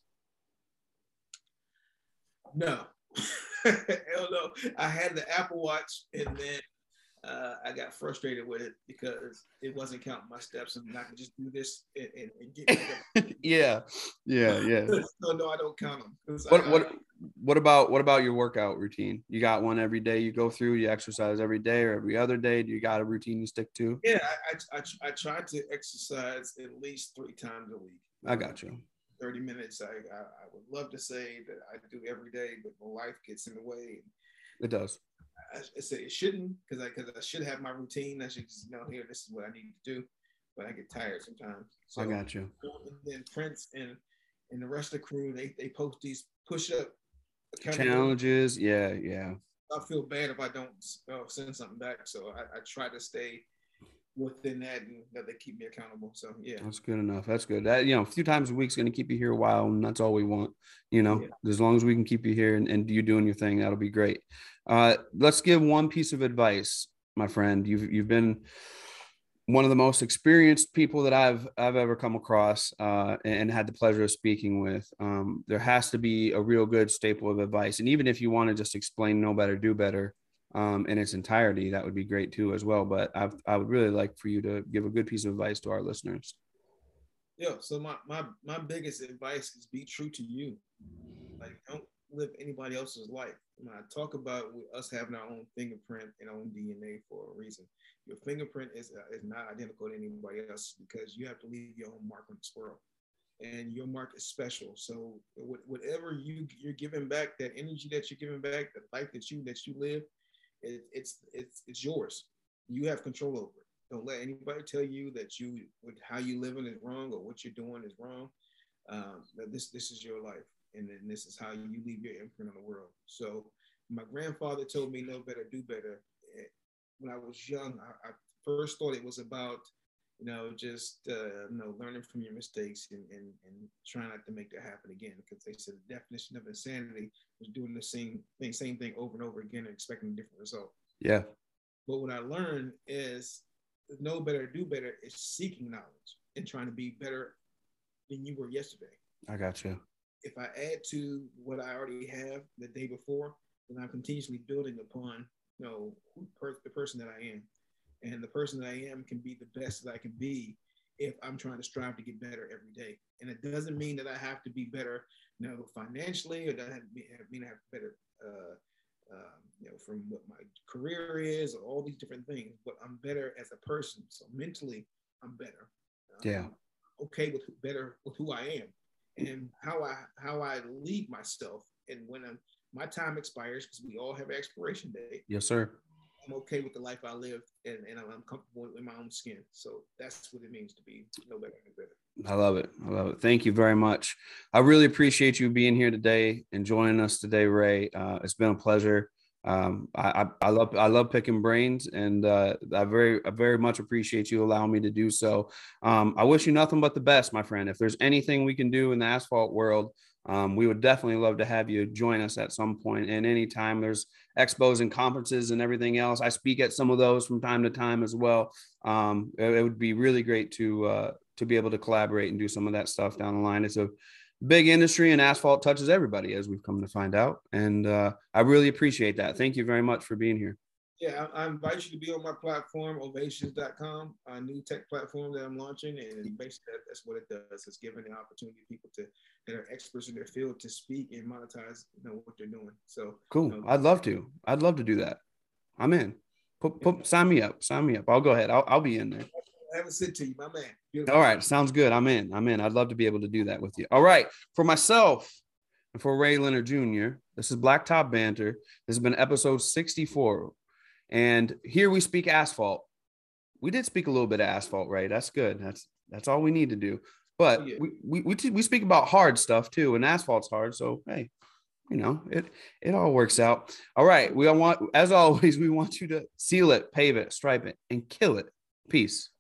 No. Hell no. I had the Apple Watch and then uh, I got frustrated with it because it wasn't counting my steps and I could just do this and, and, and get yeah. Yeah. Yeah. no, no, I don't count them. What, what, what about, what about your workout routine? You got one every day you go through, you exercise every day or every other day. Do you got a routine you stick to? Yeah. I, I, I try to exercise at least three times a week. I got you. 30 minutes. I, I, I, would love to say that I do every day, but my life gets in the way. It does. I, I say it shouldn't because I, cause I should have my routine. I should just know here, this is what I need to do. But I get tired sometimes. So, I got you. And then Prince and, and the rest of the crew, they, they post these push up challenges. Yeah, yeah. I feel bad if I don't uh, send something back. So I, I try to stay within that and that they keep me accountable. So yeah, that's good enough. That's good. That you know, a few times a week's going to keep you here a while, and that's all we want. You know, yeah. as long as we can keep you here and, and you doing your thing, that'll be great. Uh, let's give one piece of advice, my friend. You've you've been one of the most experienced people that I've I've ever come across uh, and had the pleasure of speaking with. Um, there has to be a real good staple of advice, and even if you want to just explain "know better, do better," um, in its entirety, that would be great too as well. But I I would really like for you to give a good piece of advice to our listeners. Yeah. So my my my biggest advice is be true to you. Like don't live anybody else's life. When I talk about us having our own fingerprint and our own DNA for a reason, your fingerprint is uh, is not identical to anybody else because you have to leave your own mark on this world and your mark is special. So whatever you you're giving back, that energy that you're giving back, the life that you that you live, it, it's it's it's yours. You have control over it. Don't let anybody tell you that you how you living is wrong or what you're doing is wrong. Um, this this is your life, and then this is how you leave your imprint on the world. So my grandfather told me know better, do better. Eh, when I was young, I, I first thought it was about you know, just uh, you know, learning from your mistakes and, and, and trying not to make that happen again. Because they said the definition of insanity was doing the same thing, same thing over and over again and expecting a different result. Yeah. But what I learned is know better, do better is seeking knowledge and trying to be better than you were yesterday. I got you. If I add to what I already have the day before, then I'm continuously building upon, you know, per- the person that I am and the person that I am can be the best that I can be if I'm trying to strive to get better every day. And it doesn't mean that I have to be better, you know, financially, or doesn't mean I have better, uh, um, you know, from what my career is, or all these different things. But I'm better as a person. So mentally, I'm better. Yeah. I'm okay with better with who I am and how I how I lead myself. And when I'm, my time expires, because we all have expiration date. Yes, sir. I'm okay with the life I live and, and I'm comfortable in my own skin. So that's what it means to be no better than better. I love it. I love it. Thank you very much. I really appreciate you being here today and joining us today, Ray. Uh, it's been a pleasure. Um, I, I, I, love I love picking brains, and uh, I very I very much appreciate you allowing me to do so. Um, I wish you nothing but the best, my friend. If there's anything we can do in the asphalt world um, we would definitely love to have you join us at some point. And anytime there's expos and conferences and everything else, I speak at some of those from time to time as well. Um, it, it, would be really great to uh, to be able to collaborate and do some of that stuff down the line. It's a big industry, and asphalt touches everybody, as we've come to find out. And uh, I really appreciate that. Thank you very much for being here. Yeah, I, I, invite you to be on my platform, ovations.com, a new tech platform that I'm launching. And basically, that's what it does. It's giving the opportunity people to that are experts in their field to speak and monetize you know, what they're doing. So cool. You know, I'd love to. I'd love to do that. I'm in. Put, put, sign me up. Sign me up. I'll go ahead. I'll, I'll be in there. I haven't said to you, my man. Beautiful. All right. Sounds good. I'm in. I'm in. I'd love to be able to do that with you. All right. For myself and for Ray Leonard Jr., this is Blacktop Banter. This has been episode 64. And here we speak asphalt. We did speak a little bit of asphalt, right? That's good. That's that's all we need to do. But yeah. we we we, t- we speak about hard stuff too, and asphalt's hard. So hey, you know it it all works out. All right, we all want as always we want you to seal it, pave it, stripe it, and kill it. Peace.